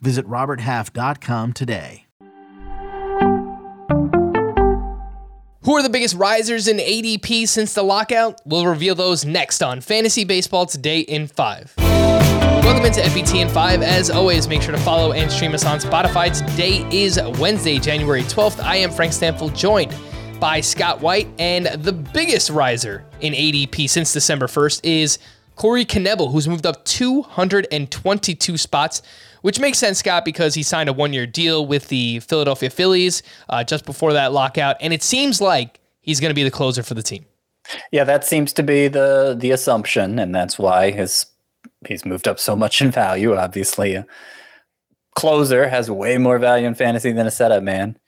Visit RobertHalf.com today. Who are the biggest risers in ADP since the lockout? We'll reveal those next on Fantasy Baseball Today in 5. Welcome into FBT in 5. As always, make sure to follow and stream us on Spotify. Today is Wednesday, January 12th. I am Frank Stampfl, joined by Scott White, and the biggest riser in ADP since December 1st is Corey Knebel, who's moved up 222 spots which makes sense, Scott, because he signed a one year deal with the Philadelphia Phillies uh, just before that lockout. And it seems like he's going to be the closer for the team. Yeah, that seems to be the the assumption, and that's why his he's moved up so much in value. Obviously, a closer has way more value in fantasy than a setup man.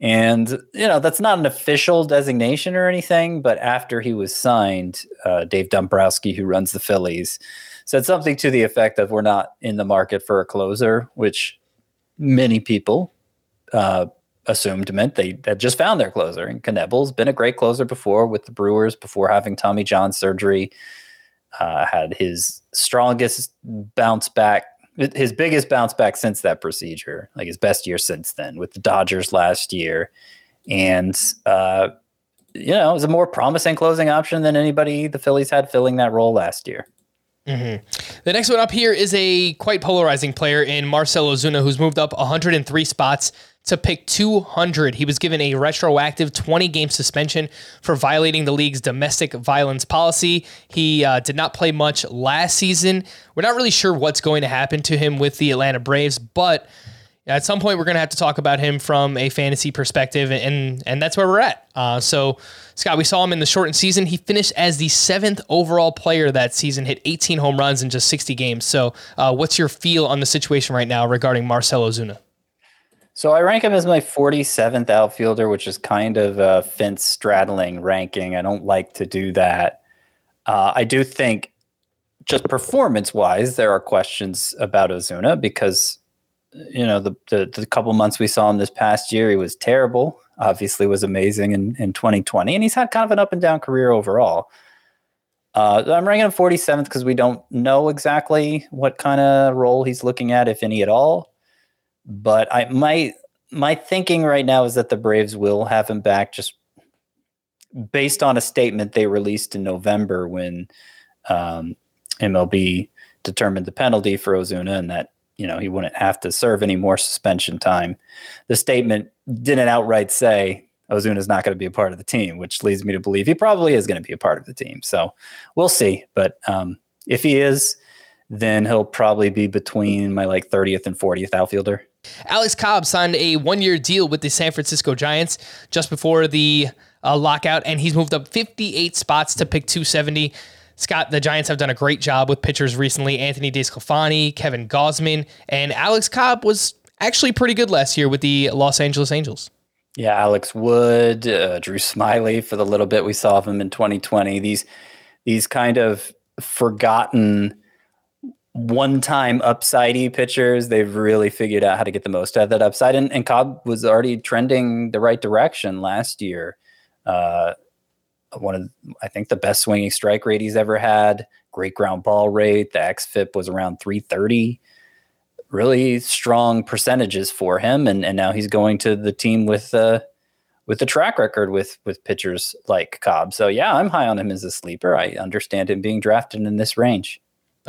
And you know that's not an official designation or anything, but after he was signed, uh, Dave Dombrowski, who runs the Phillies, said something to the effect of we're not in the market for a closer, which many people uh, assumed meant they had just found their closer. And Knebel's been a great closer before with the Brewers before having Tommy John surgery. Uh, had his strongest bounce back, his biggest bounce back since that procedure, like his best year since then with the Dodgers last year. And, uh, you know, it was a more promising closing option than anybody the Phillies had filling that role last year. Mm-hmm. The next one up here is a quite polarizing player in Marcell Ozuna, who's moved up 103 spots to pick 200. He was given a retroactive 20 game suspension for violating the league's domestic violence policy. He uh, did not play much last season. We're not really sure what's going to happen to him with the Atlanta Braves, but at some point we're going to have to talk about him from a fantasy perspective, and and that's where we're at. Uh, so, Scott, we saw him in the shortened season. He finished as the seventh overall player that season, hit 18 home runs in just 60 games. So, uh, what's your feel on the situation right now regarding Marcell Ozuna? So I rank him as my 47th outfielder, which is kind of a fence straddling ranking. I don't like to do that. Uh, I do think, just performance wise, there are questions about Ozuna because you know the, the, the couple months we saw him this past year, he was terrible. Obviously, was amazing in in 2020, and he's had kind of an up and down career overall. Uh, I'm ranking him 47th because we don't know exactly what kind of role he's looking at, if any at all. But I my my thinking right now is that the Braves will have him back, just based on a statement they released in November when um, MLB determined the penalty for Ozuna, and that you know he wouldn't have to serve any more suspension time. The statement didn't outright say Ozuna is not going to be a part of the team, which leads me to believe he probably is going to be a part of the team. So we'll see. But um, if he is, then he'll probably be between my like 30th and 40th outfielder. Alex Cobb signed a one year deal with the San Francisco Giants just before the uh, lockout, and he's moved up 58 spots to pick 270. Scott, the Giants have done a great job with pitchers recently. Anthony DeSclafani, Kevin Gausman, and Alex Cobb was actually pretty good last year with the Los Angeles Angels. Yeah, Alex Wood, uh, Drew Smyly for the little bit we saw of him in 2020. These these kind of forgotten one-time upsidey pitchers, they've really figured out how to get the most out of that upside. And, and Cobb was already trending the right direction last year. Uh, one of I think the best swinging strike rate he's ever had. Great ground ball rate. The xFIP was around 330. Really strong percentages for him, and and now he's going to the team with uh with a track record with with pitchers like Cobb. So yeah, I'm high on him as a sleeper. I understand him being drafted in this range.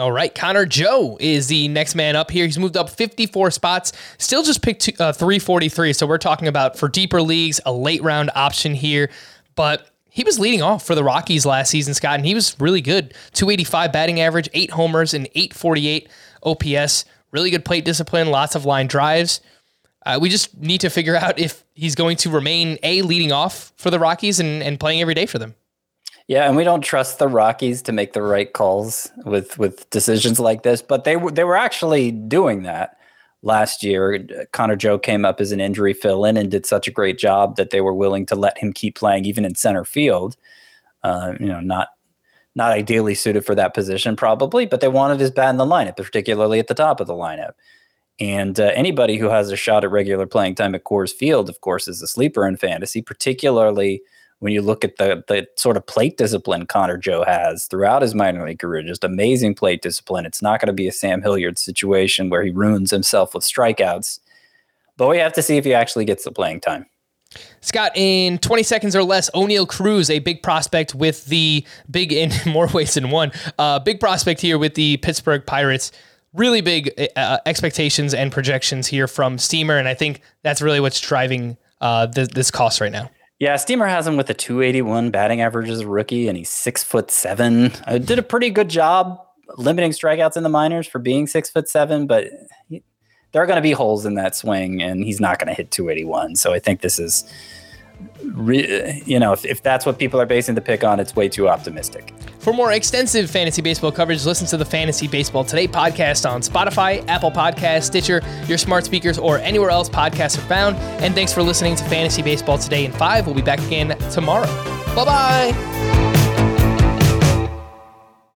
All right, Connor Joe is the next man up here. He's moved up 54 spots, still just picked two, uh, 343. So we're talking about for deeper leagues, a late round option here. But he was leading off for the Rockies last season, Scott, and he was really good. 285 batting average, eight homers, and 848 OPS. Really good plate discipline, lots of line drives. Uh, we just need to figure out if he's going to remain a leading off for the Rockies and, and playing every day for them. Yeah, and we don't trust the Rockies to make the right calls with with decisions like this, but they were they were actually doing that last year. Connor Joe came up as an injury fill in and did such a great job that they were willing to let him keep playing even in center field. Uh, you know, not not ideally suited for that position, probably, but they wanted his bat in the lineup, particularly at the top of the lineup. And uh, anybody who has a shot at regular playing time at Coors Field, of course, is a sleeper in fantasy, particularly when you look at the the sort of plate discipline Connor Joe has throughout his minor league career, just amazing plate discipline. It's not going to be a Sam Hilliard situation where he ruins himself with strikeouts, but we have to see if he actually gets the playing time. Scott, in 20 seconds or less, Oneil Cruz, a big prospect with the big in more ways than one, uh, big prospect here with the Pittsburgh Pirates. Really big uh, expectations and projections here from Steamer, and I think that's really what's driving uh, th- this cost right now. Yeah, Steamer has him with a 281 batting average as a rookie, and he's six foot seven. I did a pretty good job limiting strikeouts in the minors for being six foot seven, but he, there are going to be holes in that swing, and he's not going to hit 281. So I think this is, re, you know, if, if that's what people are basing the pick on, it's way too optimistic. For more extensive fantasy baseball coverage, listen to the Fantasy Baseball Today podcast on Spotify, Apple Podcasts, Stitcher, your smart speakers, or anywhere else podcasts are found. And thanks for listening to Fantasy Baseball Today in 5. We'll be back again tomorrow. Bye bye.